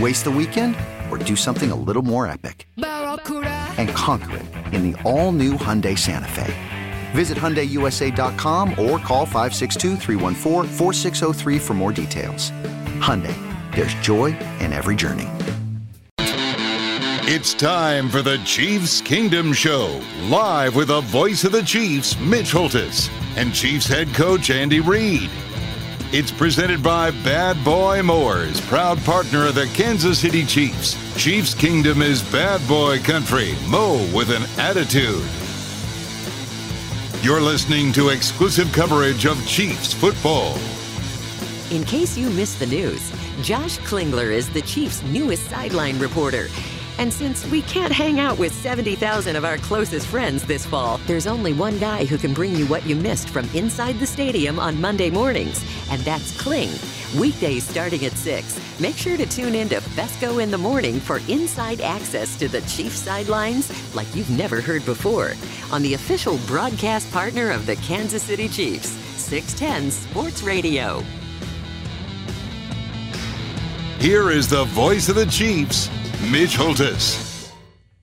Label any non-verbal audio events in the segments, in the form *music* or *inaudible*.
Waste the weekend or do something a little more epic? And conquer it in the all new Hyundai Santa Fe. Visit HyundaiUSA.com or call 562 for more details. Hyundai, there's joy in every journey. It's time for the Chiefs Kingdom Show, live with the voice of the Chiefs, Mitch Holthus, and Chiefs head coach Andy Reid. It's presented by Bad Boy Mowers, proud partner of the Kansas City Chiefs. Chiefs Kingdom is bad boy country. Mow with an attitude. You're listening to exclusive coverage of Chiefs football. In case you missed the news, Josh Klingler is the Chiefs' newest sideline reporter. And since we can't hang out with 70,000 of our closest friends this fall, there's only one guy who can bring you what you missed from inside the stadium on Monday mornings, and that's Kling. Weekdays starting at 6. Make sure to tune in to Fescoe in the morning for inside access to the Chiefs sidelines like you've never heard before on the official broadcast partner of the Kansas City Chiefs, 610 Sports Radio. Here is the voice of the Chiefs, Mitch Holthus.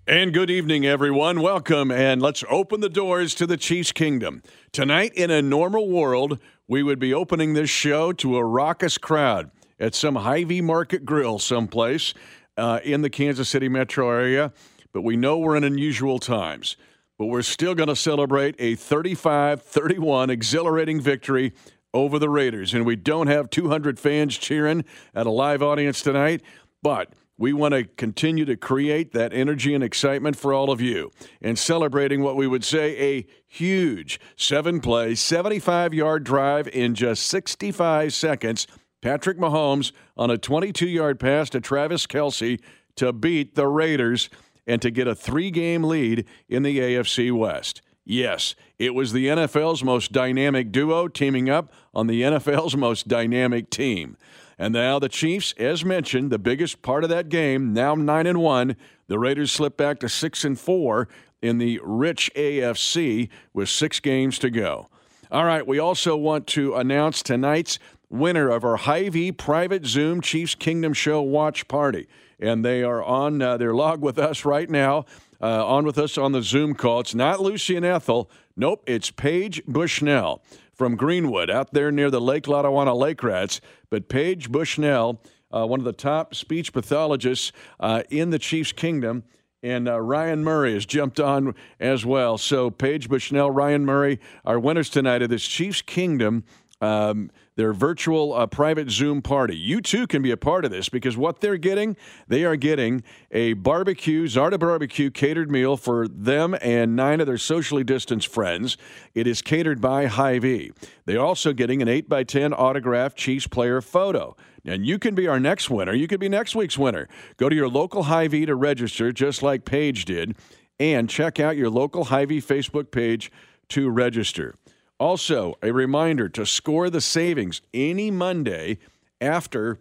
And good evening, everyone. Welcome, and let's open the doors to the Chiefs Kingdom. Tonight, in a normal world, we would be opening this show to a raucous crowd at some Hy-Vee Market Grill someplace uh, in the Kansas City metro area. But we know we're in unusual times. But we're still going to celebrate a 35 31 exhilarating victory over the Raiders. And we don't have 200 fans cheering at a live audience tonight, but we want to continue to create that energy and excitement for all of you and celebrating what we would say a huge seven play, 75 yard drive in just 65 seconds. Patrick Mahomes on a 22 yard pass to Travis Kelce to beat the Raiders and to get a three game lead in the AFC West. Yes, it was the NFL's most dynamic duo teaming up on the NFL's most dynamic team. And now the Chiefs, as mentioned, the biggest part of that game, now 9 and 1. The Raiders slip back to 6 and 4 in the rich AFC with 6 games to go. All right, we also want to announce tonight's winner of our Hy-Vee private Zoom Chiefs Kingdom Show watch party. And they are on uh, their log with us right now uh, on with us on the Zoom call. It's not Lucy and Ethel. Nope, it's Paige Bushnell from Greenwood out there near the Lake Lotawana Lake Rats. But Paige Bushnell, uh, one of the top speech pathologists uh, in the Chiefs Kingdom, and uh, Ryan Murray has jumped on as well. So Paige Bushnell, Ryan Murray, our winners tonight of this Chiefs Kingdom. Um, their virtual uh, private Zoom party. You too can be a part of this because what they're getting, they are getting a barbecue, Zarda Barbecue catered meal for them and nine of their socially distanced friends. It is catered by Hy-Vee. They're also getting an 8x10 autographed Chiefs player photo. And you can be our next winner. You could be next week's winner. Go to your local Hy-Vee to register, just like Paige did, and check out your local Hy-Vee Facebook page to register. Also, a reminder to score the savings any Monday after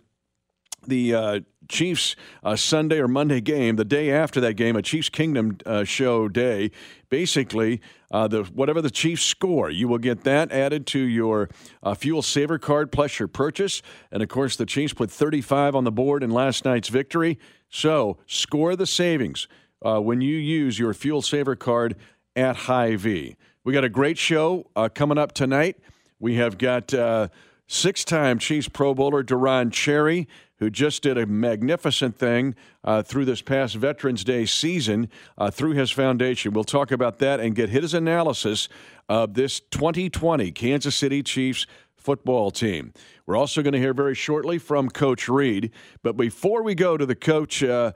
the uh, Chiefs uh, Sunday or Monday game, the day after that game, a Chiefs Kingdom uh, show day. Basically, uh, the whatever the Chiefs score, you will get that added to your uh, fuel saver card plus your purchase. And of course, the Chiefs put 35 on the board in last night's victory. So score the savings uh, when you use your fuel saver card at Hy-Vee. We got a great show uh, coming up tonight. We have got six-time Chiefs Pro Bowler Deron Cherry who just did a magnificent thing uh, through this past Veterans Day season uh, through his foundation. We'll talk about that and get his analysis of this 2020 Kansas City Chiefs football team. We're also going to hear very shortly from Coach Reid. But before we go to the coach uh,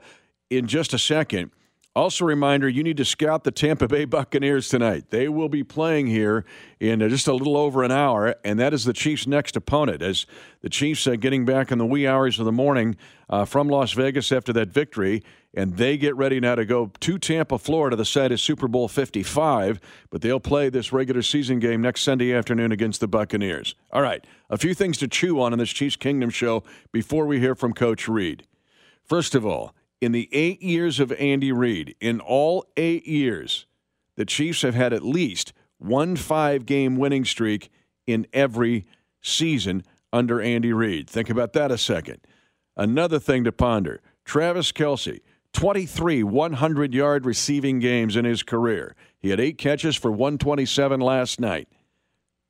in just a second, also, reminder you need to scout the Tampa Bay Buccaneers tonight. They will be playing here in uh, just a little over an hour, and that is the Chiefs' next opponent. As the Chiefs are getting back in the wee hours of the morning uh, from Las Vegas after that victory, and they get ready now to go to Tampa, Florida. The site is Super Bowl 55, but they'll play this regular season game next Sunday afternoon against the Buccaneers. All right, a few things to chew on in this Chiefs Kingdom show before we hear from Coach Reid. First of all, in the eight years of Andy Reid, in all eight years, the Chiefs have had at least one five game winning streak in every season under Andy Reid. Think about that a second. Another thing to ponder Travis Kelce, 23 100 yard receiving games in his career. He had eight catches for 127 last night.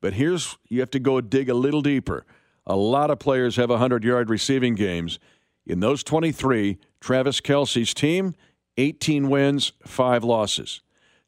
But here's, you have to go dig a little deeper. A lot of players have 100 yard receiving games. In those 23, Travis Kelce's team, 18 wins, 5 losses.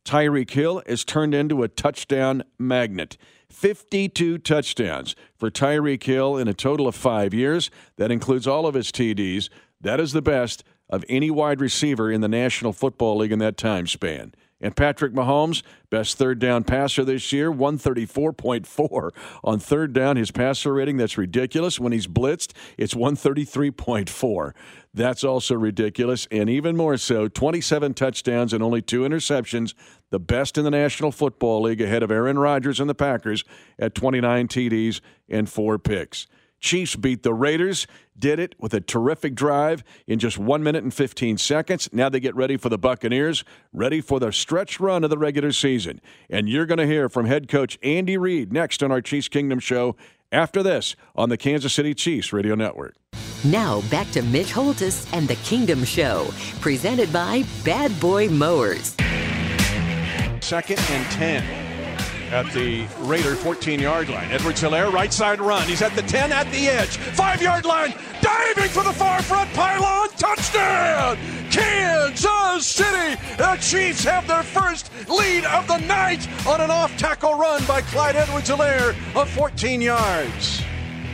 Tyreek Hill has turned into a touchdown magnet. 52 touchdowns for Tyreek Hill in a total of five years. That includes all of his TDs. That is the best of any wide receiver in the National Football League in that time span. And Patrick Mahomes, best third down passer this year, 134.4 on third down. His passer rating, that's ridiculous. When he's blitzed, it's 133.4. That's also ridiculous. And even more so, 27 touchdowns and only two interceptions, the best in the National Football League, ahead of Aaron Rodgers and the Packers at 29 TDs and four picks. Chiefs beat the Raiders, did it with a terrific drive in just one minute and 15 seconds. Now they get ready for the Buccaneers, ready for the stretch run of the regular season. And you're going to hear from head coach Andy Reid next on our Chiefs Kingdom show after this on the Kansas City Chiefs Radio Network. Now back to Mitch Holthus and the Kingdom Show, presented by Bad Boy Mowers. Second and 10 at the Raider 14 yard line. Edwards Helaire, right side run. He's at the 10 at the edge. Five yard line. Diving for the far front pylon. Touchdown! Kansas City! The Chiefs have their first lead of the night on an off tackle run by Clyde Edwards Helaire of 14 yards.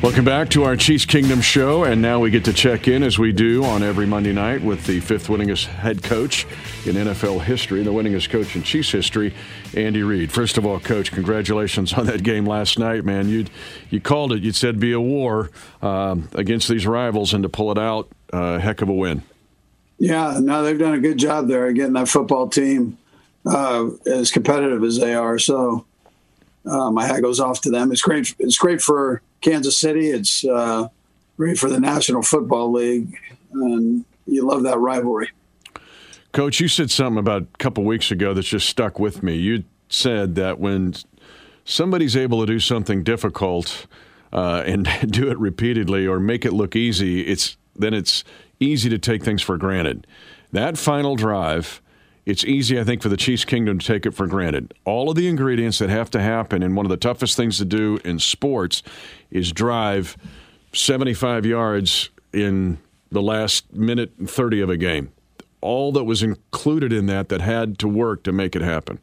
Welcome back to our Chiefs Kingdom show, and now we get to check in as we do on every Monday night with the fifth winningest head coach in NFL history, the winningest coach in Chiefs history, Andy Reid. First of all, Coach, congratulations on that game last night, man. You you called it. You said be a war um, against these rivals, and to pull it out, uh, heck of a win. Yeah, no, they've done a good job there getting that football team uh, as competitive as they are. So uh, my hat goes off to them. It's great. It's great for Kansas City. It's uh, great for the National Football League, and you love that rivalry. Coach, you said something about a couple weeks ago that's just stuck with me. You said that when somebody's able to do something difficult uh, and *laughs* do it repeatedly or make it look easy, it's then it's easy to take things for granted. That final drive it's easy, I think, for the Chiefs Kingdom to take it for granted. All of the ingredients that have to happen, and one of the toughest things to do in sports is drive 75 yards in the last minute and 30 of a game. All that was included in that that had to work to make it happen.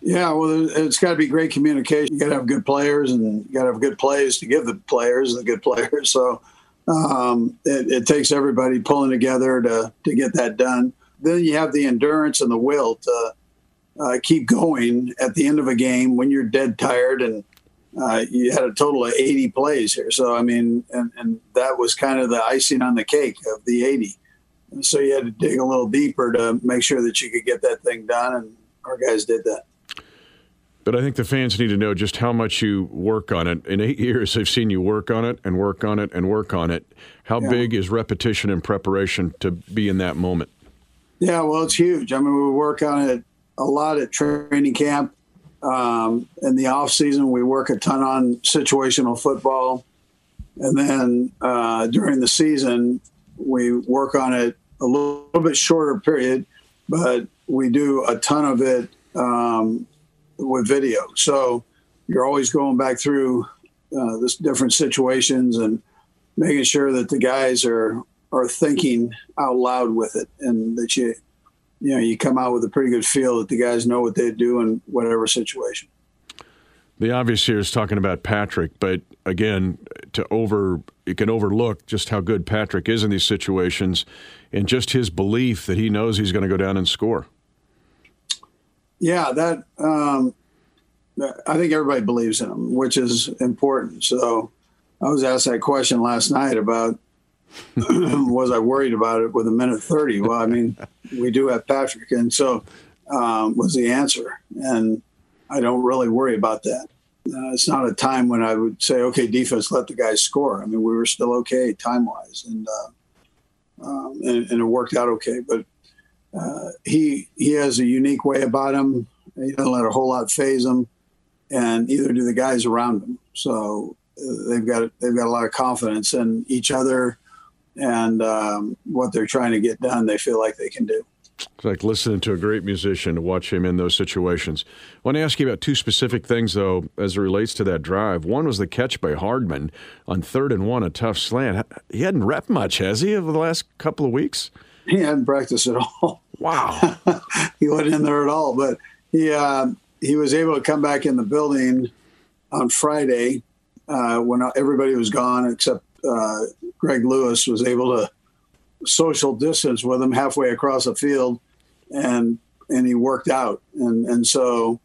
Yeah, well, it's got to be great communication. You got to have good players, and you got to have good plays to give the players the good players. *laughs* So um, it, it takes everybody pulling together to to get that done then you have the endurance and the will to uh, keep going at the end of a game when you're dead tired and uh, you had a total of 80 plays here. So, I mean, and, and that was kind of the icing on the cake of the 80. And so you had to dig a little deeper to make sure that you could get that thing done. And our guys did that. But I think the fans need to know just how much you work on it. In eight years, they've seen you work on it and work on it and work on it. How yeah. big is repetition and preparation to be in that moment? Yeah, well, it's huge. I mean, we work on it a lot at training camp. Um, in the off season, we work a ton on situational football, and then uh, during the season, we work on it a little, bit shorter period, but we do a ton of it um, with video. So you're always going back through uh, this different situations and making sure that the guys are are thinking out loud with it, and that you you know you come out with a pretty good feel that the guys know what they do in whatever situation. The obvious here is talking about Patrick, but again, to over you can overlook just how good Patrick is in these situations, and just his belief that he knows he's going to go down and score. Yeah, that um, I think everybody believes in him, which is important. So I was asked that question last night about *clears throat* was I worried about it with a minute 30? Well, I mean, we do have Patrick. And so um, was the answer. And I don't really worry about that. Uh, it's not a time when I would say, okay, defense, let the guys score. I mean, we were still okay time wise. And, uh, um, and, and, it worked out okay. But uh, he, he has a unique way about him. He doesn't let a whole lot phase him. And either do the guys around him. So uh, they've got they've got a lot of confidence in each other and um, what they're trying to get done, they feel like they can do. It's like listening to a great musician to watch him in those situations. I want to ask you about two specific things, though, as it relates to that drive. One was the catch by Hardman on third and one, a tough slant. He hadn't rep much, has he, over the last couple of weeks? He hadn't practiced at all. Wow. *laughs* he wasn't in there at all, but he uh, he was able to come back in the building on Friday uh, when everybody was gone except uh, Greg Lewis was able to social distance with him halfway across the field, and and he worked out, and and so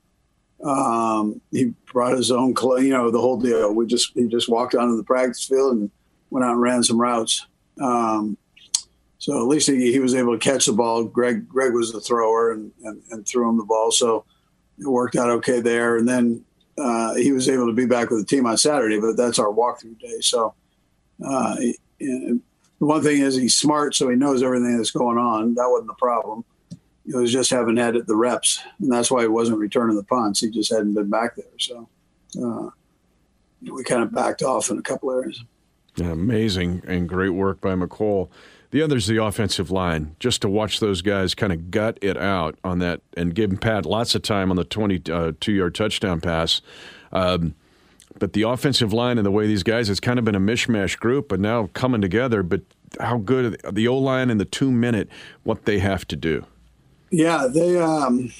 um, he brought his own, you know, the whole deal. We just he just walked onto the practice field and went out and ran some routes. Um, so at least he, he was able to catch the ball. Greg Greg was the thrower and, and, and threw him the ball, so it worked out okay there. And then uh, he was able to be back with the team on Saturday, but that's our walkthrough day. So uh, the one thing is he's smart, so he knows everything that's going on. That wasn't the problem. It was just having had the reps, and that's why he wasn't returning the punts. He just hadn't been back there. So uh, we kind of backed off in a couple areas. Yeah, amazing and great work by Mecole. The other's the offensive line. Just to watch those guys kind of gut it out on that and give Pat lots of time on the 22-yard uh, touchdown pass. Um, but the offensive line and the way these guys, it's kind of been a mishmash group, but now coming together. But how good the O line and the two minute, what they have to do. Yeah, they um,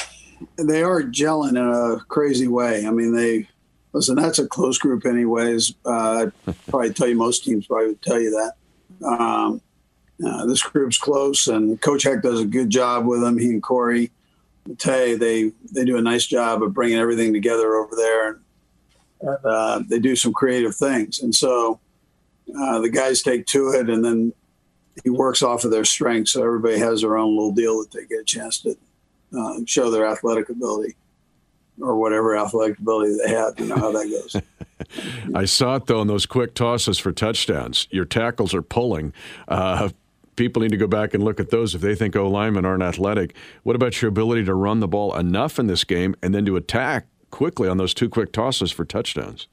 they are gelling in a crazy way. I mean, they listen. That's a close group, anyways. Uh, I'd probably tell you most teams probably would tell you that. Um, uh, this group's close, and Coach Heck does a good job with them. He and Corey Matthaei, they they do a nice job of bringing everything together over there. And uh, they do some creative things. And so uh, the guys take to it, and then he works off of their strengths. So everybody has their own little deal that they get a chance to uh, show their athletic ability or whatever athletic ability they have. You know how that goes. *laughs* I saw it though in those quick tosses for touchdowns. Your tackles are pulling. Uh, people need to go back and look at those if they think O linemen aren't athletic. What about your ability to run the ball enough in this game and then to attack quickly on those two quick tosses for touchdowns.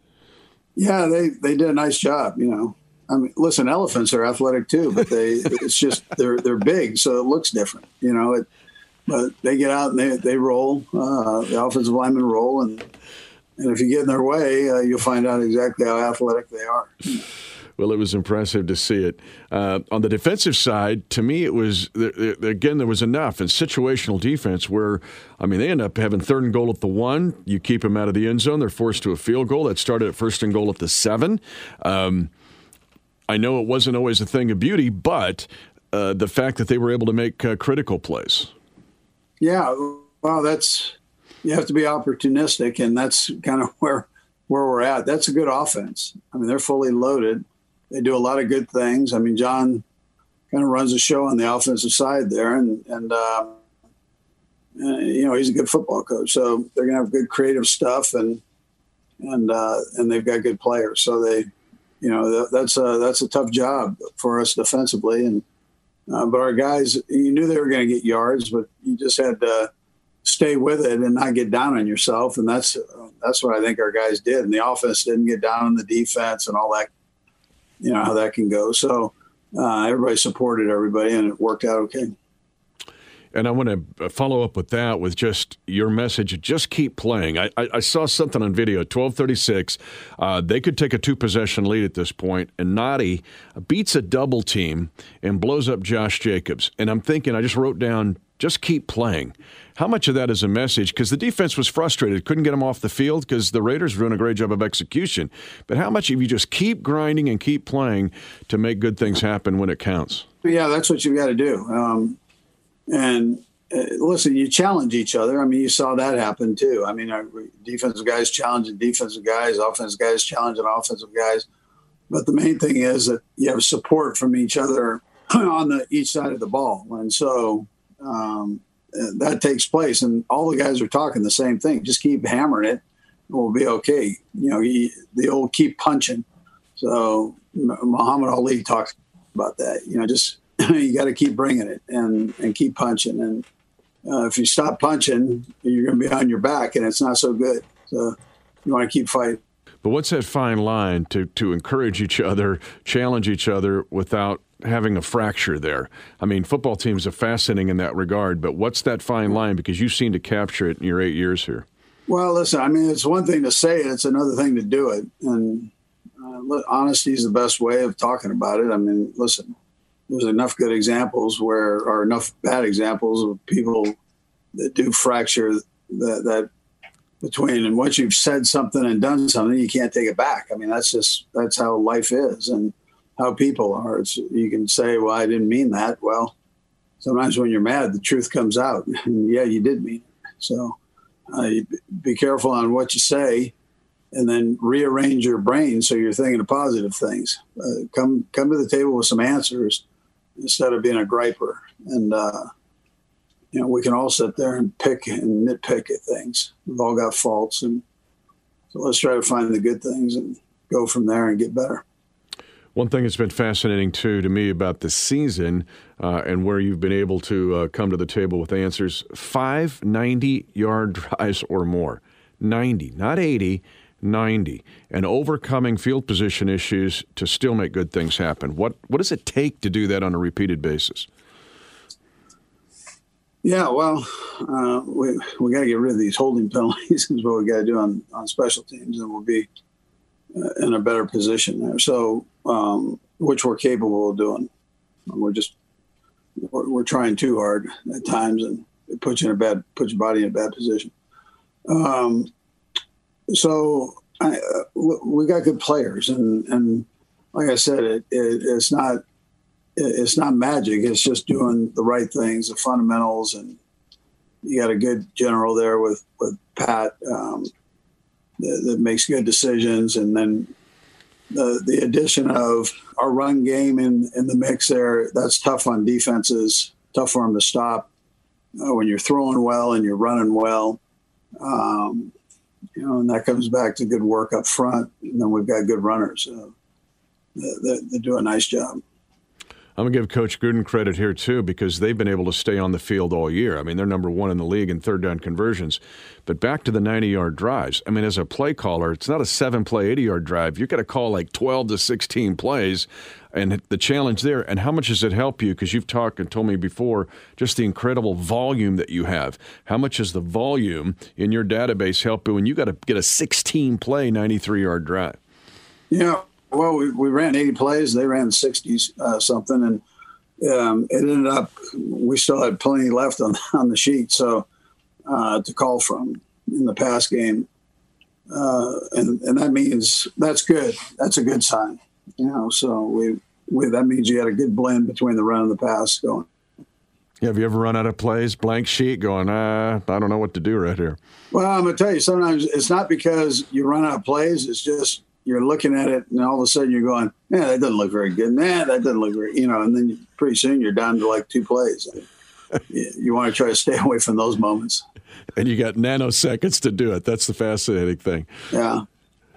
Yeah, they they did a nice job. You know, I mean, listen, elephants are athletic too, but they it's just they're they're big, so it looks different. You know, it, but they get out and they they roll. Uh, the offensive linemen roll, and and if you get in their way, uh, you'll find out exactly how athletic they are. Well, it was impressive to see it. Uh, on the defensive side, to me, it was again there was enough in situational defense where I mean they end up having third and goal at the one. You keep them out of the end zone. They're forced to a field goal that started at first and goal at the seven. Um, I know it wasn't always a thing of beauty, but uh, the fact that they were able to make uh, critical plays. Yeah, well, that's you have to be opportunistic, and that's kind of *laughs* where where we're at. That's a good offense. I mean, they're fully loaded they do a lot of good things. I mean, John kind of runs the show on the offensive side there, and and uh, you know, he's a good football coach. So they're to have good creative stuff and and uh, and they've got good players. So they, you know, that's a that's a tough job for us defensively. And uh, but our guys, you knew they were to get yards, but you just had to stay with it and not get down on yourself. And that's that's what I think our guys did. And the offense didn't get down on the defense and all that. You know how that can go. So uh, everybody supported everybody, and it worked out okay. And I want to follow up with that with just your message. Just keep playing. I, I, I saw something on video, 1236. Uh, they could take a two possession lead at this point, and Nnadi beats a double team and blows up Josh Jacobs. And I'm thinking, I just wrote down, just keep playing. How much of that is a message? Because the defense was frustrated, couldn't get them off the field because the Raiders were doing a great job of execution. But how much if you just keep grinding and keep playing to make good things happen when it counts? Yeah, that's what you've got to do. Um, and uh, listen, you challenge each other. I mean, you saw that happen too. I mean, our defensive guys challenging defensive guys, offensive guys challenging offensive guys. But the main thing is that you have support from each other *clears throat* on the each side of the ball, and so um, that takes place. And all the guys are talking the same thing. Just keep hammering it, we'll be okay. You know, he, the old keep punching. So Muhammad Ali talks about that. You know, just *clears throat* you got to keep bringing it and and keep punching. And uh, if you stop punching, you're going to be on your back, and it's not so good. So you want to keep fighting. But what's that fine line to to encourage each other, challenge each other without having a fracture there? I mean, football teams are fascinating in that regard, but what's that fine line? Because you seem to capture it in your eight years here. Well, listen, I mean, it's one thing to say it; it's another thing to do it. And uh, honesty is the best way of talking about it. I mean, listen, there's enough good examples where, or enough bad examples of people that do fracture that, that between and once you've said something and done something, you can't take it back. I mean, that's just that's how life is and how people are. It's, you can say, "Well, I didn't mean that." Well, sometimes when you're mad, the truth comes out. *laughs* And yeah, you did mean it. So uh, be careful on what you say, and then rearrange your brain so you're thinking of positive things. Uh, come come to the table with some answers instead of being a griper. And, uh, you know, we can all sit there and pick and nitpick at things. We've all got faults. And so let's try to find the good things and go from there and get better. One thing that's been fascinating too to me about this season uh, and where you've been able to uh, come to the table with answers five 90 yard *laughs* drives or more. 90, not 80, 90 and overcoming field position issues to still make good things happen. What what does it take to do that on a repeated basis? Yeah, well, uh, we we got to get rid of these holding *laughs* penalties. is what we got to do on on special teams, and we'll be in a better position there. So, um, which we're capable of doing. We're just we're, we're, trying too hard at times, and it puts you in a bad puts your body in a bad position. Um, so I, uh, we got good players, and and like I said, it, it, it's not it's not magic. It's just doing the right things, the fundamentals, and you got a good general there with with Pat um, that, that, makes good decisions, and then the the addition of our run game in in the mix there. That's tough on defenses. Tough for them to stop uh, when you're throwing well and you're running well. Um, you know, and that comes back to good work up front. And then we've got good runners uh, that, do a nice job. I'm going to give Coach Gruden credit here, too, because they've been able to stay on the field all year. I mean, they're number one in the league in third down conversions. But back to the 90 yard drives. I mean, as a play caller, it's not a seven play, 80 yard drive. You've got to call like 12 to 16 plays and the challenge there. And how much does it help you? Because you've talked and told me before just the incredible volume that you have. How much does the volume in your database help you when you got to get a 16 play, 93 yard drive? Yeah. Well, we, we ran 80 plays. They ran 60 uh, something. And um, it ended up, we still had plenty left on, *laughs* on the sheet. So uh, to call from in the pass game. Uh, and, and that means that's good. That's a good sign. You know, so we, we that means you had a good blend between the run and the pass going. Yeah, have you ever run out of plays, blank sheet, going, uh, I don't know what to do right here? Well, I'm gonna tell you, sometimes it's not because you run out of plays. It's just you're looking at it, and all of a sudden you're going, "Yeah, that doesn't look very good. Man, that doesn't look very," you know. And then pretty soon you're down to like two plays. *laughs* you, want to try to stay away from those moments. And you got nanoseconds to do it. That's the fascinating thing. Yeah.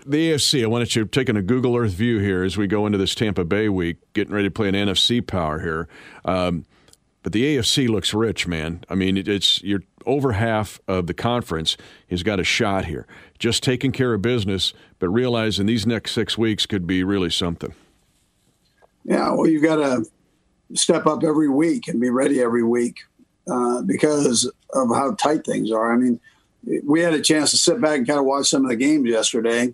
The AFC, I wanted you taking a Google Earth view here as we go into this Tampa Bay week, getting ready to play an NFC power here. Um, but the AFC looks rich, man. I mean, it's you're over half of the conference he's got a shot here. Just taking care of business, but realizing these next six weeks could be really something. Yeah, well, you've got to step up every week and be ready every week uh, because of how tight things are. I mean, we had a chance to sit back and kind of watch some of the games yesterday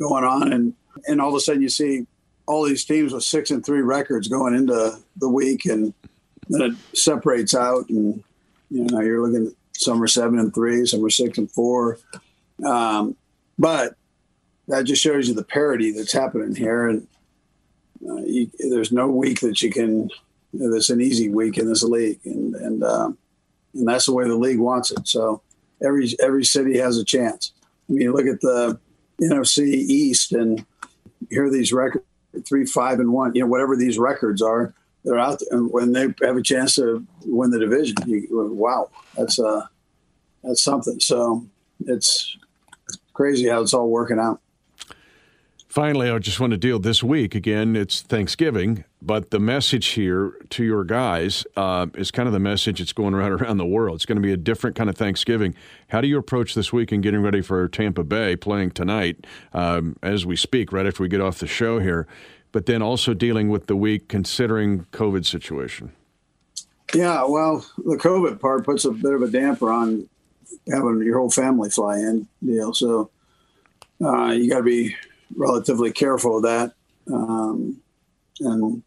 going on, and and all of a sudden you see all these teams with six and three records going into the week, and then it separates out, and you know you're looking at some are seven and three, some are six and four, um, but that just shows you the parity that's happening here, and uh, you, there's no week that you can you know, an easy week in this league, and and um, and that's the way the league wants it. So every every city has a chance. I mean, look at the NFC East and hear these records three, five, and one. You know, whatever these records are they're out there, and when they have a chance to win the division, you, wow, that's uh, that's something. So it's crazy how it's all working out. Finally, I just want to deal this week again. It's Thanksgiving, but the message here to your guys uh, is kind of the message that's going around *laughs* around the world. It's going to be a different kind of Thanksgiving. How do you approach this week and getting ready for Tampa Bay playing tonight um, as we speak, right after we get off the show here? But then also dealing with the week considering COVID situation? Yeah, well, the COVID part puts a bit of a damper on having your whole family fly in deal. So uh, you got to be relatively careful of that um, and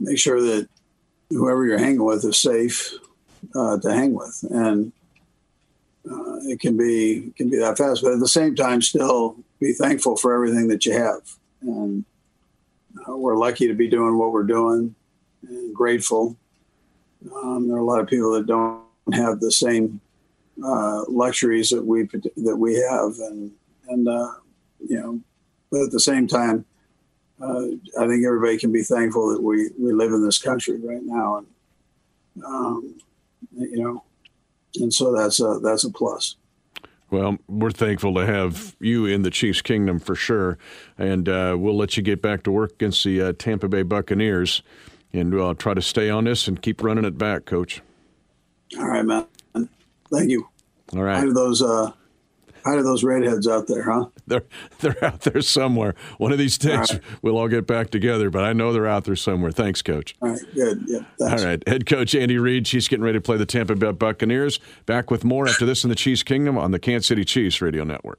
make sure that whoever you're hanging with is safe uh, to hang with. And uh, it can be can be that fast, but at the same time, still be thankful for everything that you have. And we're lucky to be doing what we're doing and grateful. Um, there are a lot of people that don't have the same uh, luxuries that we that we have, and and uh, you know, but at the same time, uh, I think everybody can be thankful that we we live in this country right now, and um, you know, and so that's a that's a plus. Well, we're thankful to have you in the Chiefs Kingdom for sure, and uh, we'll let you get back to work against the uh, Tampa Bay Buccaneers, and we'll try to stay on this and keep running it back, Coach. All right, man. Thank you. All right. How do those uh, how are those redheads out there, huh? *laughs* They're they're out there somewhere. One of these days all right. we'll all get back together, but I know they're out there somewhere. Thanks, Coach. All right, good. Yeah. Thanks. All right, head coach Andy Reid. She's getting ready to play the Tampa Bay Buccaneers. Back with more after this in the Chiefs Kingdom on the Kansas City Chiefs Radio Network.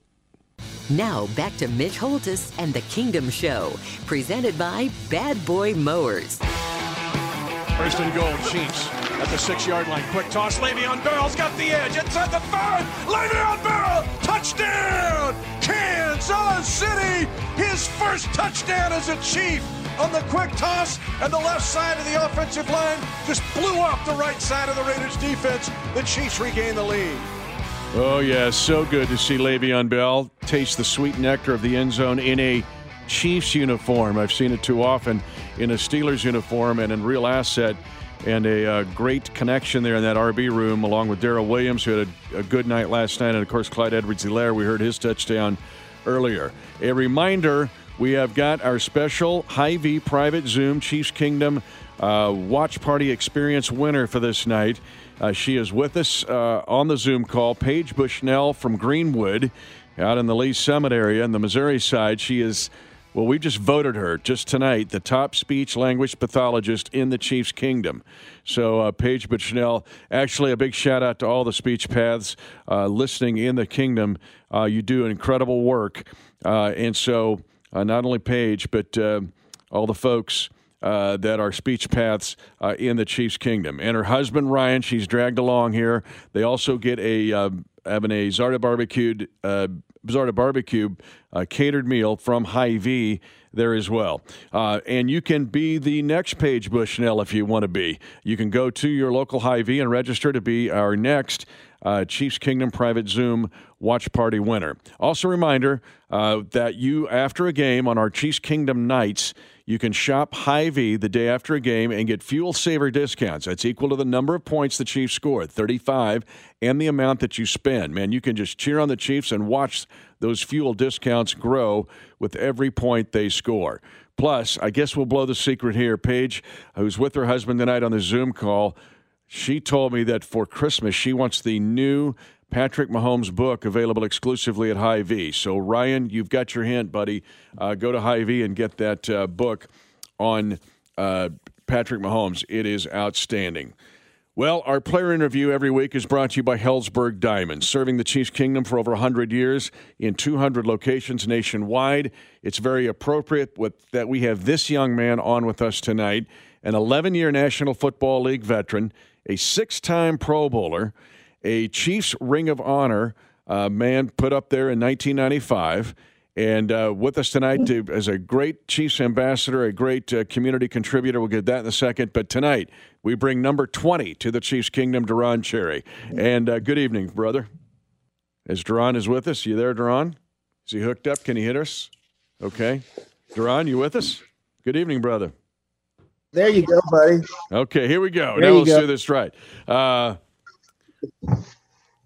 Now back to Mitch Holthus and the Kingdom Show, presented by Bad Boy Mowers. First and goal, Chiefs at the six-yard line. Quick toss, Le'Veon Bell's got the edge inside the five. Le'Veon Bell, touchdown, Kansas City! His first touchdown as a Chief on the quick toss, and the left side of the offensive line just blew off the right side of the Raiders' defense. The Chiefs regain the lead. Oh yeah, so good to see Le'Veon Bell taste the sweet nectar of the end zone in a Chiefs uniform. I've seen it too often in a Steelers uniform and in real asset. And a uh, great connection there in that RB room, along with Darrel Williams, who had a, a good night last night. And of course, Clyde Edwards Helaire, we heard his touchdown earlier. A reminder we have got our special Hy-Vee private Zoom Chiefs Kingdom uh, watch party experience winner for this night. Uh, she is with us uh, on the Zoom call, Paige Bushnell from Greenwood, out in the Lee Summit area in the Missouri side. She is well, we just voted her just tonight the top speech language pathologist in the Chiefs Kingdom. So, uh, Paige Bushnell, actually, a big shout out to all the speech paths uh, listening in the kingdom. Uh, you do incredible work. Uh, and so, uh, not only Paige, but uh, all the folks. that are speech paths in the Chiefs Kingdom. And her husband, Ryan, she's dragged along here. They also get a, having a Zarda barbecued Bizarre Barbecue catered meal from Hy-Vee there as well. Uh, and you can be the next Paige Bushnell if you want to be. You can go to your local Hy-Vee and register to be our next uh, Chiefs Kingdom Private Zoom watch party winner. Also, a reminder uh, that you, after a game on our Chiefs Kingdom nights, you can shop Hy-Vee the day after a game and get fuel saver discounts. That's equal to the number of points the Chiefs scored, 35, and the amount that you spend. Man, you can just cheer on the Chiefs and watch those fuel discounts grow with every point they score. Plus, I guess we'll blow the secret here. Paige, who's with her husband tonight on the Zoom call, she told me that for Christmas she wants the new Patrick Mahomes book available exclusively at Hy-Vee. So, Ryan, you've got your hint, buddy. Uh, go to Hy-Vee and get that uh, book on uh, Patrick Mahomes. It is outstanding. Well, our player interview every week is brought to you by Helzberg Diamonds, serving the Chiefs Kingdom for over 100 years in 200 locations nationwide. It's very appropriate with, that we have this young man on with us tonight, an 11 year National Football League veteran, a six time Pro Bowler a Chiefs Ring of Honor uh, man put up there in 1995. And uh, with us tonight to, as a great Chiefs ambassador, a great uh, community contributor. We'll get that in a second. But tonight, we bring number 20 to the Chiefs Kingdom, Deron Cherry. And uh, good evening, brother. As Deron is with us, you there, Deron? Is he hooked up? Can he hit us? Okay. Deron, you with us? Good evening, brother. There you go, buddy. Okay, here we go. There now let's go. do this right. Uh,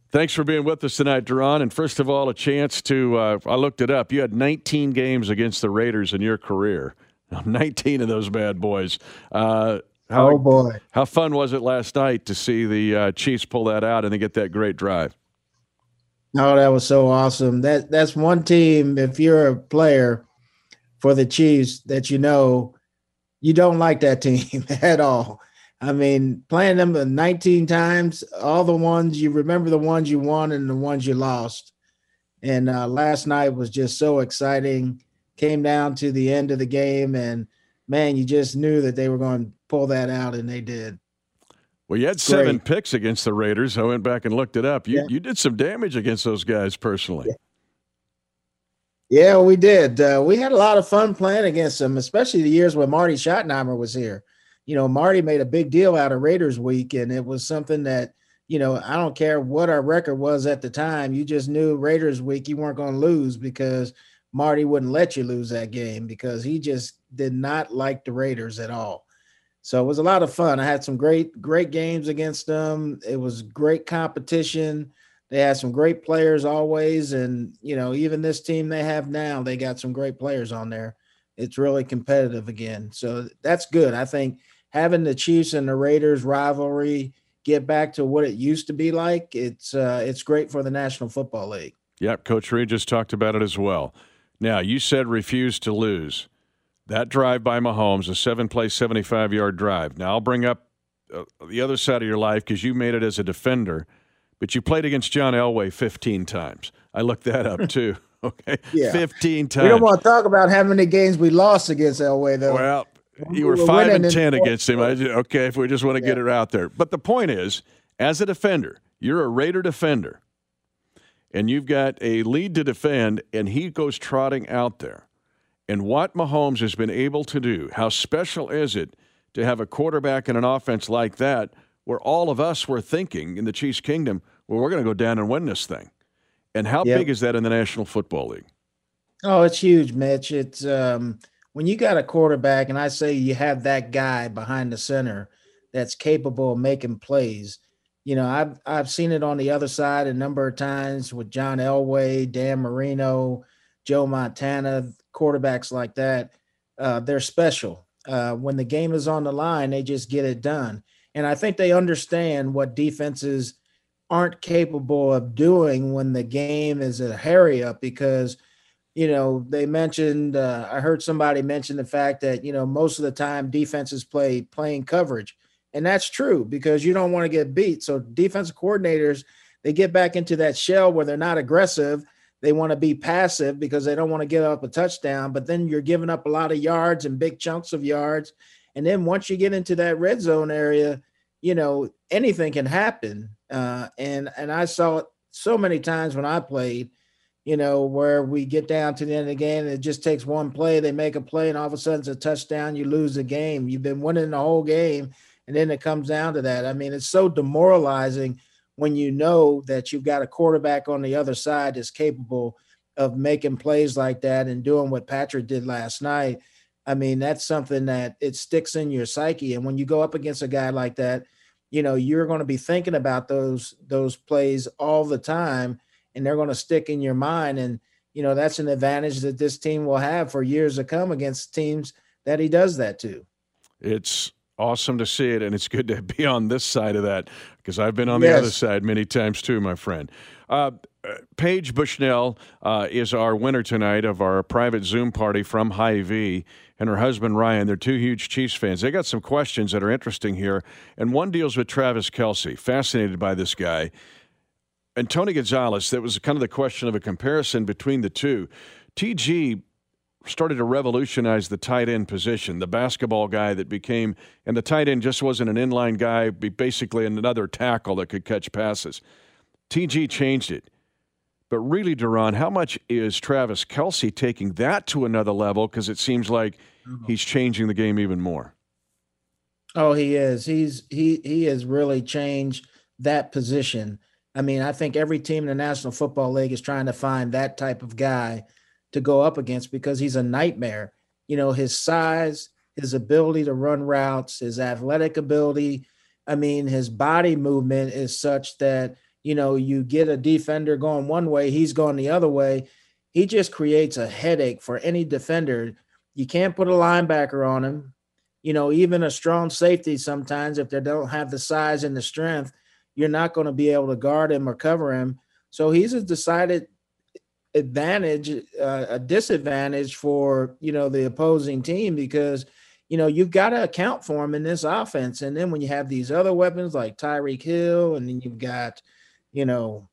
Thanks for being with us tonight, Deron. And first of all, a chance to, uh, I looked it up. You had 19 games against the Raiders in your career. *laughs* 19 of those bad boys. Uh, how, oh, boy. How fun was it last night to see the uh, Chiefs pull that out and then get that great drive? Oh, that was so awesome. That That's one team, if you're a player for the Chiefs, that you know you don't like that team *laughs* at all. I mean, playing them 19 times, all the ones you remember the ones you won and the ones you lost. And uh, last night was just so exciting. Came down to the end of the game, and man, you just knew that they were going to pull that out, and they did. Well, you had seven Great. picks against the Raiders. I went back and looked it up. You yeah. you did some damage against those guys personally. Yeah, yeah we did. Uh, we had a lot of fun playing against them, especially the years when Marty Schottenheimer was here you know, Marty made a big deal out of Raiders week, and it was something that, you know, I don't care what our record was at the time. You just knew Raiders week you weren't going to lose because Marty wouldn't let you lose that game because he just did not like the Raiders at all. So it was a lot of fun. I had some great, great games against them. It was great competition. They had some great players always. And, you know, even this team they have now, they got some great players on there. It's really competitive again. So that's good. I think having the Chiefs and the Raiders rivalry get back to what it used to be like, it's uh, it's great for the National Football League. Yep, Coach Reid just talked about it as well. Now you said refuse to lose. That drive by Mahomes, a seven-play, seventy-five-yard drive. Now I'll bring up uh, the other side of your life because you made it as a defender, but you played against John Elway fifteen times. I looked that up *laughs* too. Okay, yeah. fifteen times. We don't want to talk about how many games we lost against Elway, though. Well, you were five and ten against him. okay, if we just want to yeah. get it out there. But the point is, as a defender, you're a Raider defender, and you've got a lead to defend, and he goes trotting out there. And what Mahomes has been able to do, how special is it to have a quarterback in an offense like that, where all of us were thinking in the Chiefs' kingdom, well, we're going to go down and win this thing. And how yep. big is that in the National Football League? Oh, it's huge, Mitch. It's um, – when you got a quarterback, and I say you have that guy behind the center that's capable of making plays. You know, I've I've seen it on the other side a number of times with John Elway, Dan Marino, Joe Montana, quarterbacks like that. Uh, they're special. Uh, when the game is on the line, they just get it done. And I think they understand what defenses aren't capable of doing when the game is a hurry up because you know, they mentioned, uh, I heard somebody mention the fact that, you know, most of the time defenses play playing coverage. And that's true because you don't want to get beat. So defensive coordinators, they get back into that shell where they're not aggressive. They want to be passive because they don't want to give up a touchdown, but then you're giving up a lot of yards and big chunks of yards. And then once you get into that red zone area, you know, anything can happen. Uh, and and I saw it so many times when I played you know, where we get down to the end of the game, it just takes one play, they make a play, and all of a sudden it's a touchdown, you lose the game. You've been winning the whole game, and then it comes down to that. I mean, it's so demoralizing when you know that you've got a quarterback on the other side that's capable of making plays like that and doing what Patrick did last night. I mean, that's something that it sticks in your psyche. And when you go up against a guy like that, you know, you're going to be thinking about those those plays all the time and they're going to stick in your mind and you know, that's an advantage that this team will have for years to come against teams that he does that to. It's awesome to see it, and it's good to be on this side of that because I've been on yes. the other side many times too, my friend. Uh, Paige Bushnell uh, is our winner tonight of our private Zoom party from Hy-Vee, and her husband Ryan. They're two huge Chiefs fans. They got some questions that are interesting here, and one deals with Travis Kelce. Fascinated by this guy. And Tony Gonzalez, that was kind of the question of a comparison between the two. TG started to revolutionize the tight end position, the basketball guy that became, and the tight end just wasn't an inline guy, basically another tackle that could catch passes. TG changed it. But really, Deron, how much is Travis Kelce taking that to another level? Because it seems like mm-hmm. he's changing the game even more. Oh, he is. He's he he has really changed that position. I mean, I think every team in the National Football League is trying to find that type of guy to go up against because he's a nightmare. You know, his size, his ability to run routes, his athletic ability. I mean, his body movement is such that, you know, you get a defender going one way, he's going the other way. He just creates a headache for any defender. You can't put a linebacker on him. You know, even a strong safety sometimes, if they don't have the size and the strength, you're not going to be able to guard him or cover him. So he's a decided advantage, uh, a disadvantage for you know the opposing team because you know you've got to account for him in this offense. And then when you have these other weapons like Tyreek Hill, and then you've got you know,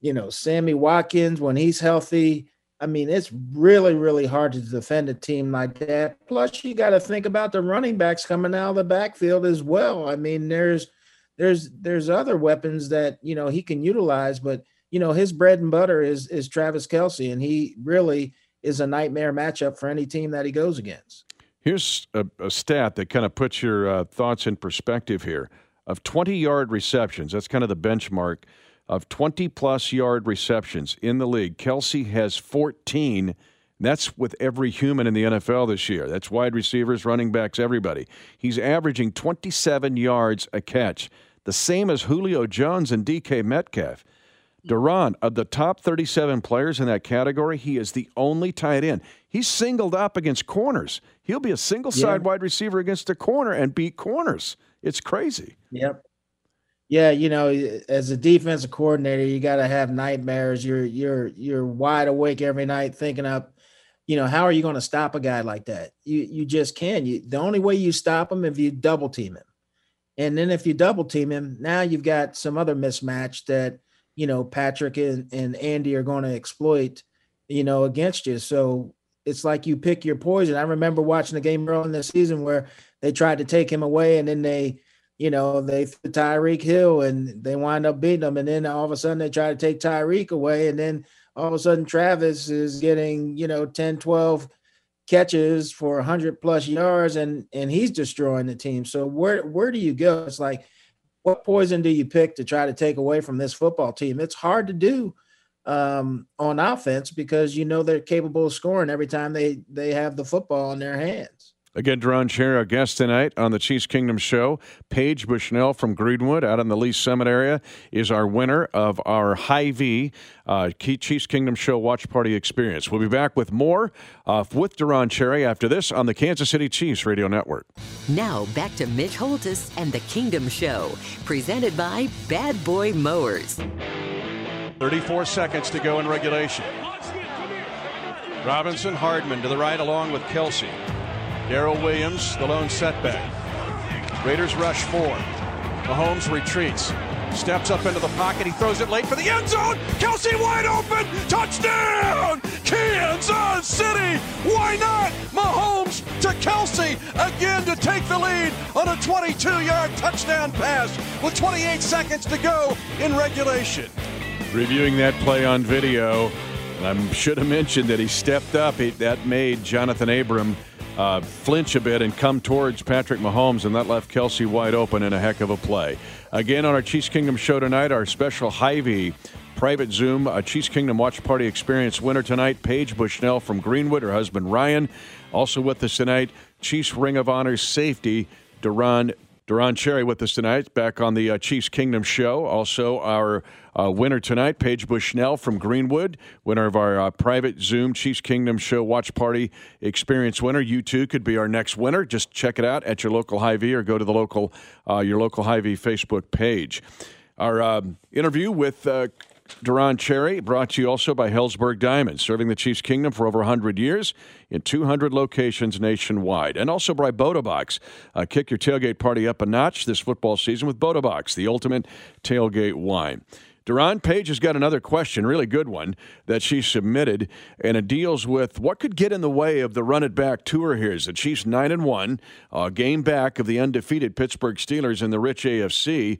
you know Sammy Watkins when he's healthy. I mean, it's really, really hard to defend a team like that. Plus, you got to think about the running backs coming out of the backfield as well. I mean, there's there's there's other weapons that you know he can utilize, but you know, his bread and butter is is Travis Kelce, and he really is a nightmare matchup for any team that he goes against. Here's a, a stat that kind of puts your uh, thoughts in perspective here. Of 20 yard receptions, that's kind of the benchmark of 20 plus yard receptions in the league. Kelce has 14. That's with every human in the NFL this year. That's wide receivers, running backs, everybody. He's averaging 27 yards a catch, the same as Julio Jones and DK Metcalf. Deron, of the top 37 players in that category, he is the only tight end. He's singled up against corners. He'll be a single side yeah. wide receiver against a corner and beat corners. It's crazy. Yep. Yeah, you know, as a defensive coordinator, you got to have nightmares. You're you're you're wide awake every night thinking up, you know, how are you going to stop a guy like that? You you just can. You the only way you stop him if you double team him. And then if you double team him, now you've got some other mismatch that you know Patrick and, and Andy are going to exploit, you know, against you. So it's like you pick your poison. I remember watching the game early in the season where they tried to take him away, and then they, you know, they threw Tyreek Hill and they wind up beating him, and then all of a sudden they try to take Tyreek away, and then all of a sudden Travis is getting, you know, 10, 12 catches for 100 plus yards and and he's destroying the team. So where where do you go? It's like what poison do you pick to try to take away from this football team? It's hard to do um, on offense because you know they're capable of scoring every time they they have the football in their hands. Again, Deron Cherry, our guest tonight on the Chiefs Kingdom Show. Paige Bushnell from Greenwood out in the Lee Summit area is our winner of our Hy-Vee uh, Chiefs Kingdom Show Watch Party experience. We'll be back with more uh, with Deron Cherry after this on the Kansas City Chiefs Radio Network. Now, back to Mitch Holthus and the Kingdom Show, presented by Bad Boy Mowers. 34 seconds to go in regulation. Robinson Hardman to the right along with Kelce. Darrel Williams, the lone setback. Raiders rush four. Mahomes retreats. Steps up into the pocket. He throws it late for the end zone. Kelce wide open. Touchdown! Kansas City. Why not? Mahomes to Kelce again to take the lead on a 22 yard touchdown pass with 28 seconds to go in regulation. Reviewing that play on video, I should have mentioned that he stepped up. That made Jonathan Abram uh, flinch a bit and come towards Patrick Mahomes, and that left Kelce wide open in a heck of a play. Again, on our Chiefs Kingdom show tonight, our special Hy-Vee private Zoom a Chiefs Kingdom Watch Party Experience winner tonight. Paige Bushnell from Greenwood, her husband Ryan. Also with us tonight, Chiefs Ring of Honor safety, Deron Deron Cherry with us tonight, back on the uh, Chiefs Kingdom show. Also, our uh, winner tonight, Paige Bushnell from Greenwood, winner of our uh, private Zoom Chiefs Kingdom show watch party experience winner. You too could be our next winner. Just check it out at your local Hy-Vee or go to the local uh, your local Hy-Vee Facebook page. Our um, interview with uh, Deron Cherry, brought to you also by Helzberg Diamonds, serving the Chiefs Kingdom for over 100 years in 200 locations nationwide. And also by Box. Uh, kick your tailgate party up a notch this football season with Box, the ultimate tailgate wine. Deron Page has got another question, really good one, that she submitted, and it deals with what could get in the way of the run it back tour here. Is the Chiefs 9 and 1, a game back of the undefeated Pittsburgh Steelers in the rich AFC.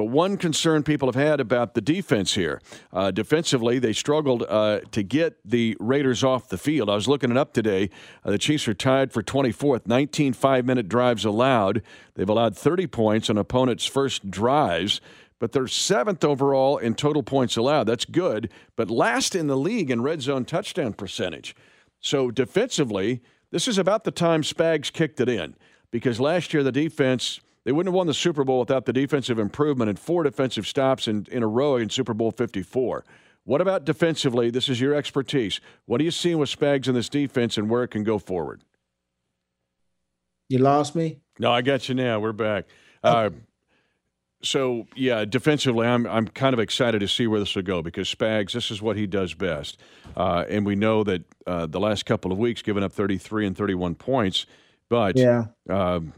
But one concern people have had about the defense here, uh, defensively, they struggled uh, to get the Raiders off the field. I was looking it up today. Uh, the Chiefs are tied for 24th, 19 five minute drives allowed. They've allowed 30 points on opponents' first drives, but they're seventh overall in total points allowed. That's good, but last in the league in red zone touchdown percentage. So defensively, this is about the time Spags kicked it in because last year the defense they wouldn't have won the Super Bowl without the defensive improvement and four defensive stops in, in a row in Super Bowl 54. What about defensively? This is your expertise. What are you seeing with Spags in this defense and where it can go forward? You lost me? No, I got you now. We're back. Uh, so yeah, defensively, I'm I'm kind of excited to see where this will go because Spags, this is what he does best, uh, and we know that uh, the last couple of weeks, giving up 33 and 31 points, but yeah. Um,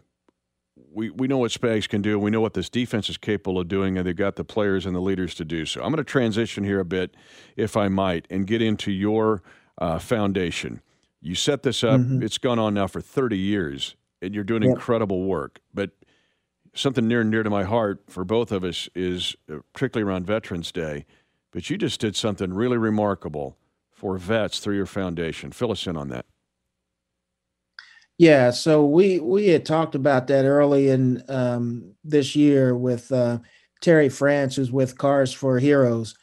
we, we know what Spags can do. We know what this defense is capable of doing, and they've got the players and the leaders to do so. I'm going to transition here a bit, if I might, and get into your uh, foundation. You set this up, mm-hmm. it's gone on now for 30 years, and you're doing yep. incredible work. But something near and dear to my heart for both of us is, uh, particularly around Veterans Day, but you just did something really remarkable for vets through your foundation. Fill us in on that. Yeah, so we we had talked about that early in um, this year with uh, Terry France, who's with Cars for Heroes,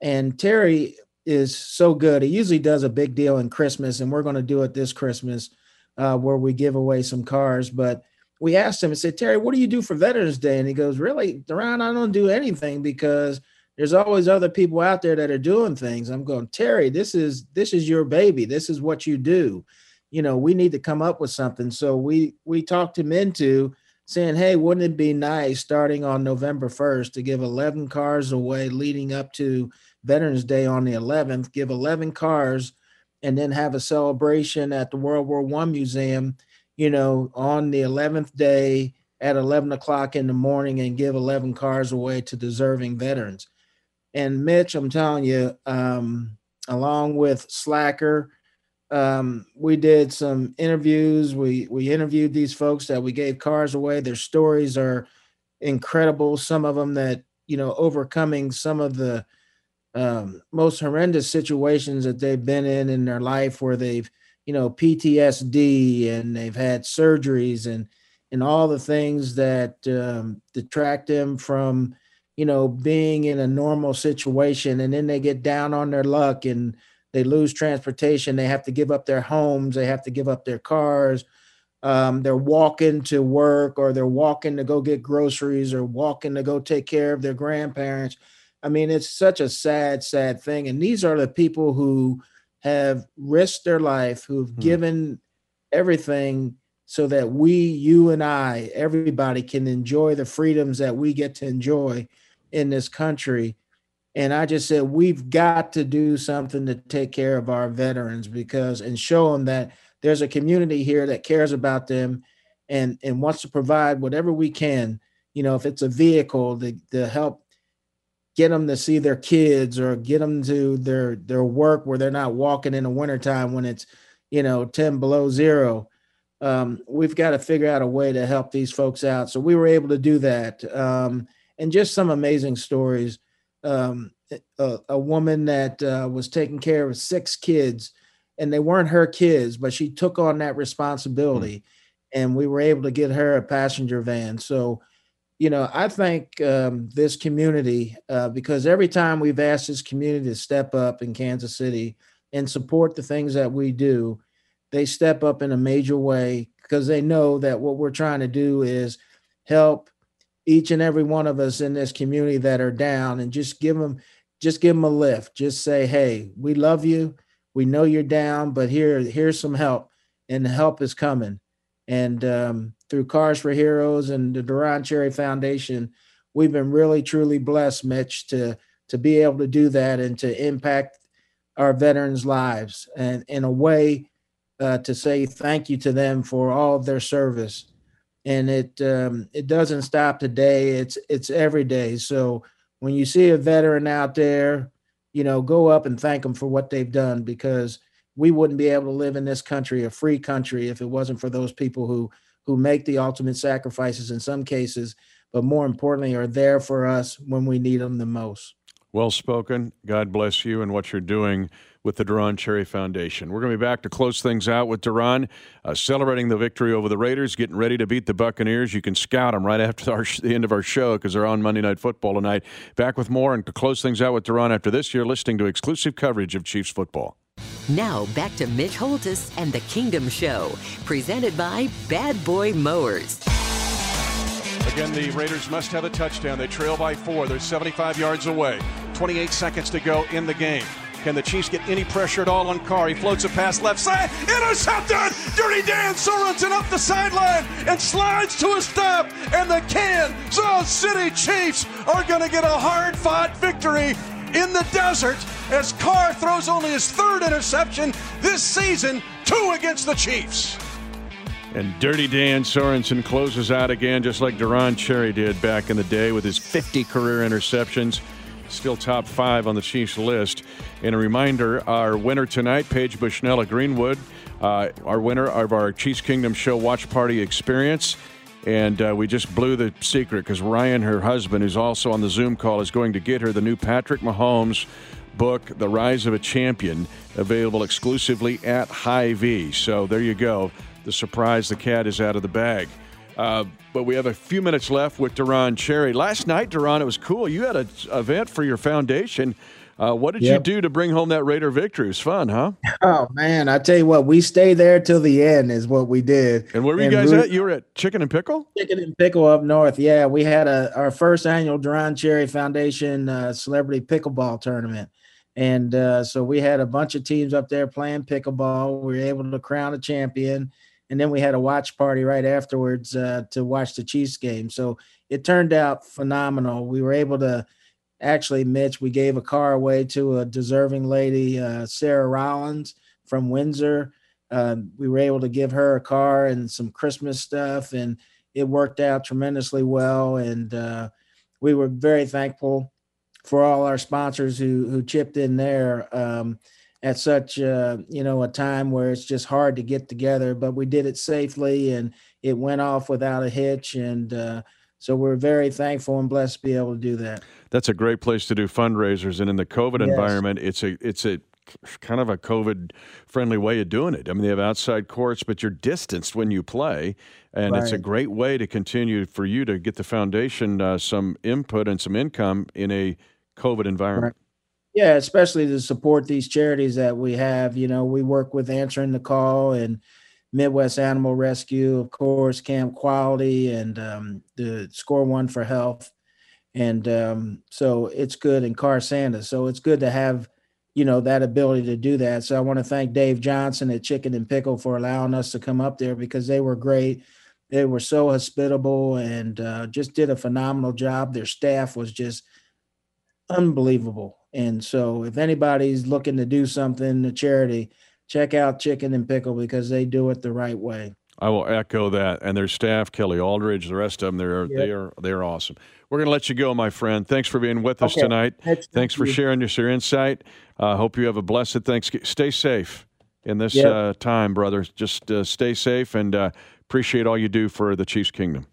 and Terry is so good. He usually does a big deal in Christmas, and we're going to do it this Christmas, uh, where we give away some cars. But we asked him and said, Terry, what do you do for Veterans Day? And he goes, Really, Deron, I don't do anything because there's always other people out there that are doing things. I'm going, Terry, this is this is your baby. This is what you do you know, we need to come up with something. So we we talked him into saying, hey, wouldn't it be nice starting on November 1st to give 11 cars away leading up to Veterans Day on the 11th, give 11 cars and then have a celebration at the World War One Museum, you know, on the 11th day at 11 o'clock in the morning and give 11 cars away to deserving veterans. And Mitch, I'm telling you, um, along with Slacker, um, we did some interviews. We we interviewed these folks that we gave cars away. Their stories are incredible. Some of them that you know overcoming some of the um, most horrendous situations that they've been in in their life, where they've you know PTSD and they've had surgeries and and all the things that um, detract them from you know being in a normal situation, and then they get down on their luck and they lose transportation they have to give up their homes they have to give up their cars um, they're walking to work or they're walking to go get groceries or walking to go take care of their grandparents i mean it's such a sad sad thing and these are the people who have risked their life who've hmm. given everything so that we you and i everybody can enjoy the freedoms that we get to enjoy in this country and I just said, we've got to do something to take care of our veterans because and show them that there's a community here that cares about them and, and wants to provide whatever we can. You know, if it's a vehicle to, to help get them to see their kids or get them to their their work where they're not walking in the wintertime when it's, you know, 10 below zero. Um, we've got to figure out a way to help these folks out. So we were able to do that. Um, and just some amazing stories um, a, a, woman that uh, was taking care of six kids, and they weren't her kids, but she took on that responsibility, mm-hmm. and we were able to get her a passenger van. So you know, I think um, this community, uh, because every time we've asked this community to step up in Kansas City and support the things that we do, they step up in a major way because they know that what we're trying to do is help each and every one of us in this community that are down and just give them just give them a lift. Just say hey we love you. We know you're down but here here's some help. And the help is coming. And um, through cars for heroes and the deron cherry foundation we've been really truly blessed mitch to to be able to do that and to impact our veterans lives and in a way uh, to say thank you to them for all of their service and it um, it doesn't stop today. It's it's every day. So when you see a veteran out there, you know, go up and thank them for what they've done because we wouldn't be able to live in this country, a free country, if it wasn't for those people who who make the ultimate sacrifices in some cases, but more importantly, are there for us when we need them the most. Well spoken. God bless you and what you're doing with the Deron Cherry Foundation. We're going to be back to close things out with Deron, uh, celebrating the victory over the Raiders, getting ready to beat the Buccaneers. You can scout them right after our, the end of our show because they're on Monday Night Football tonight. Back with more and to close things out with Deron after this, you're listening to exclusive coverage of Chiefs football. Now back to Mitch Holthus and the Kingdom Show, presented by Bad Boy Mowers. Again, the Raiders must have a touchdown. They trail by four. They're 75 yards away. 28 seconds to go in the game. Can the Chiefs get any pressure at all on Carr? He floats a pass left side. Intercepted! Dirty Dan Sorensen up the sideline and slides to a stop. And the Kansas City Chiefs are going to get a hard fought victory in the desert as Carr throws only his third interception this season, two against the Chiefs. And Dirty Dan Sorensen closes out again, just like Deron Cherry did back in the day with his 50 career interceptions still top five on the Chiefs list. And a reminder our winner tonight, Paige Bushnell Greenwood, uh, our winner of our Chiefs Kingdom Show watch party experience. And uh, we just blew the secret because Ryan, her husband, who's also on the Zoom call, is going to get her the new Patrick Mahomes book, The Rise of a Champion, available exclusively at Hy-Vee. So there you go. The surprise the cat is out of the bag. Uh, but we have a few minutes left with Deron Cherry. Last night, Deron, it was cool. You had an event for your foundation. Uh, what did yep. you do to bring home that Raider victory? It was fun, huh? *laughs* Oh man, I tell you what, we stayed there till the end is what we did. And where were you guys at? You were at Chicken and Pickle. Chicken and Pickle up north. Yeah, we had a our first annual Deron Cherry Foundation uh, Celebrity Pickleball Tournament, and uh, so we had a bunch of teams up there playing pickleball. We were able to crown a champion and then we had a watch party right afterwards uh, to watch the Chiefs game. So it turned out phenomenal. We were able to actually, Mitch, we gave a car away to a deserving lady, uh, Sarah Rollins from Windsor. Um, we were able to give her a car and some Christmas stuff, and it worked out tremendously well. And uh, we were very thankful for all our sponsors who who chipped in there. Um, at such uh, you know a time where it's just hard to get together but we did it safely and it went off without a hitch and uh, so we're very thankful and blessed to be able to do that that's a great place to do fundraisers and in the covid yes. environment it's a it's a kind of a covid friendly way of doing it i mean they have outside courts but you're distanced when you play and right. it's a great way to continue for you to get the foundation uh, some input and some income in a covid environment right. Yeah, especially to support these charities that we have. You know, we work with Answering the Call and Midwest Animal Rescue, of course, Camp Quality, and um, the Score One for Health. And um, so it's good, and Car Santa. So it's good to have, you know, that ability to do that. So I want to thank Dave Johnson at Chicken and Pickle for allowing us to come up there because they were great. They were so hospitable and uh, just did a phenomenal job. Their staff was just unbelievable and so if anybody's looking to do something, a charity, check out Chicken and Pickle because they do it the right way. I will echo that. And their staff, Kelly Aldridge, the rest of them, they're yep. they are they are awesome. We're going to let you go, my friend. Thanks for being with us okay. tonight. Thanks, Thanks for you. sharing your, your insight. I uh, hope you have a blessed Thanksgiving. Stay safe in this yep. uh, time, brother. Just uh, stay safe and uh, appreciate all you do for the Chiefs Kingdom.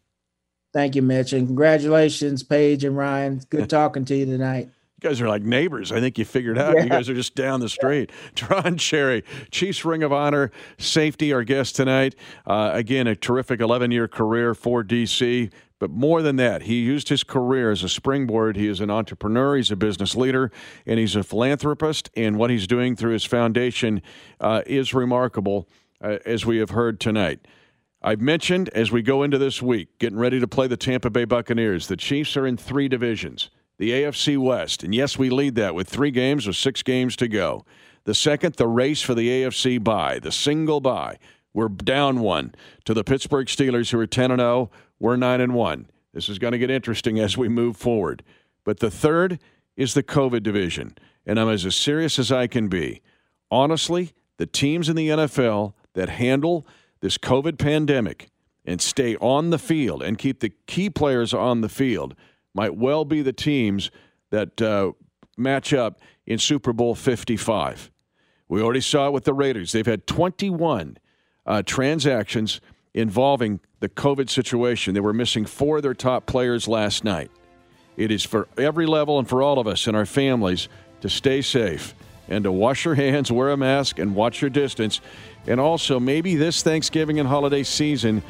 Thank you, Mitch, and congratulations, Paige and Ryan. Good *laughs* talking to you tonight. You guys are like neighbors. I think you figured out. Yeah. You guys are just down the street. *laughs* Deron Cherry, Chiefs Ring of Honor safety, our guest tonight. Uh, again, a terrific 11 year career for DC. But more than that, he used his career as a springboard. He is an entrepreneur, he's a business leader, and he's a philanthropist. And what he's doing through his foundation uh, is remarkable, uh, as we have heard tonight. I've mentioned as we go into this week, getting ready to play the Tampa Bay Buccaneers, the Chiefs are in three divisions the AFC West. And yes, we lead that with three games with six games to go. The second, the race for the AFC bye, the single bye. We're down one to the Pittsburgh Steelers, who are 10 and 0. We're 9 and 1. This is going to get interesting as we move forward. But the third is the COVID division. And I'm as serious as I can be. Honestly, the teams in the NFL that handle this COVID pandemic and stay on the field and keep the key players on the field might well be the teams that uh, match up in Super Bowl 55. We already saw it with the Raiders. They've had 21 uh, transactions involving the COVID situation. They were missing four of their top players last night. It is for every level and for all of us and our families to stay safe and to wash your hands, wear a mask, and watch your distance. And also, maybe this Thanksgiving and holiday season,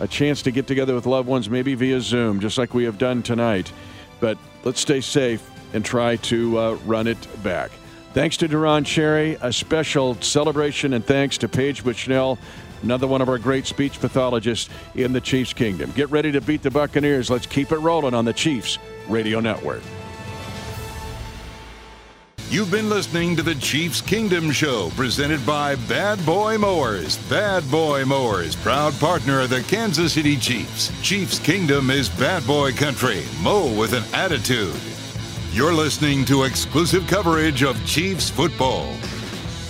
a chance to get together with loved ones, maybe via Zoom, just like we have done tonight. But let's stay safe and try to uh, run it back. Thanks to Deron Cherry, a special celebration and thanks to Paige Bushnell, another one of our great speech pathologists in the Chiefs Kingdom. Get ready to beat the Buccaneers. Let's keep it rolling on the Chiefs Radio Network. You've been listening to the Chiefs Kingdom Show, presented by Bad Boy Mowers. Bad Boy Mowers, proud partner of the Kansas City Chiefs. Chiefs Kingdom is bad boy country. Mow with an attitude. You're listening to exclusive coverage of Chiefs football.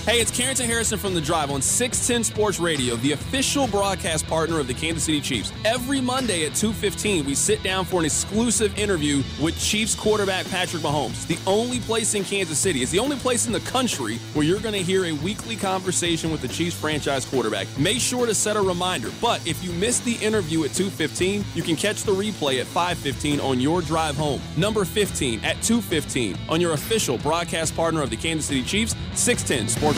Hey, it's Carrington Harrison from The Drive on 610 Sports Radio, the official broadcast partner of the Kansas City Chiefs. Every Monday at 2.15, we sit down for an exclusive interview with Chiefs quarterback Patrick Mahomes. The only place in Kansas City. It's the only place in the country where you're going to hear a weekly conversation with the Chiefs franchise quarterback. Make sure to set a reminder. But if you missed the interview at 2.15, you can catch the replay at 5.15 on your drive home. Number 15 at 2.15 on your official broadcast partner of the Kansas City Chiefs, 610 Sports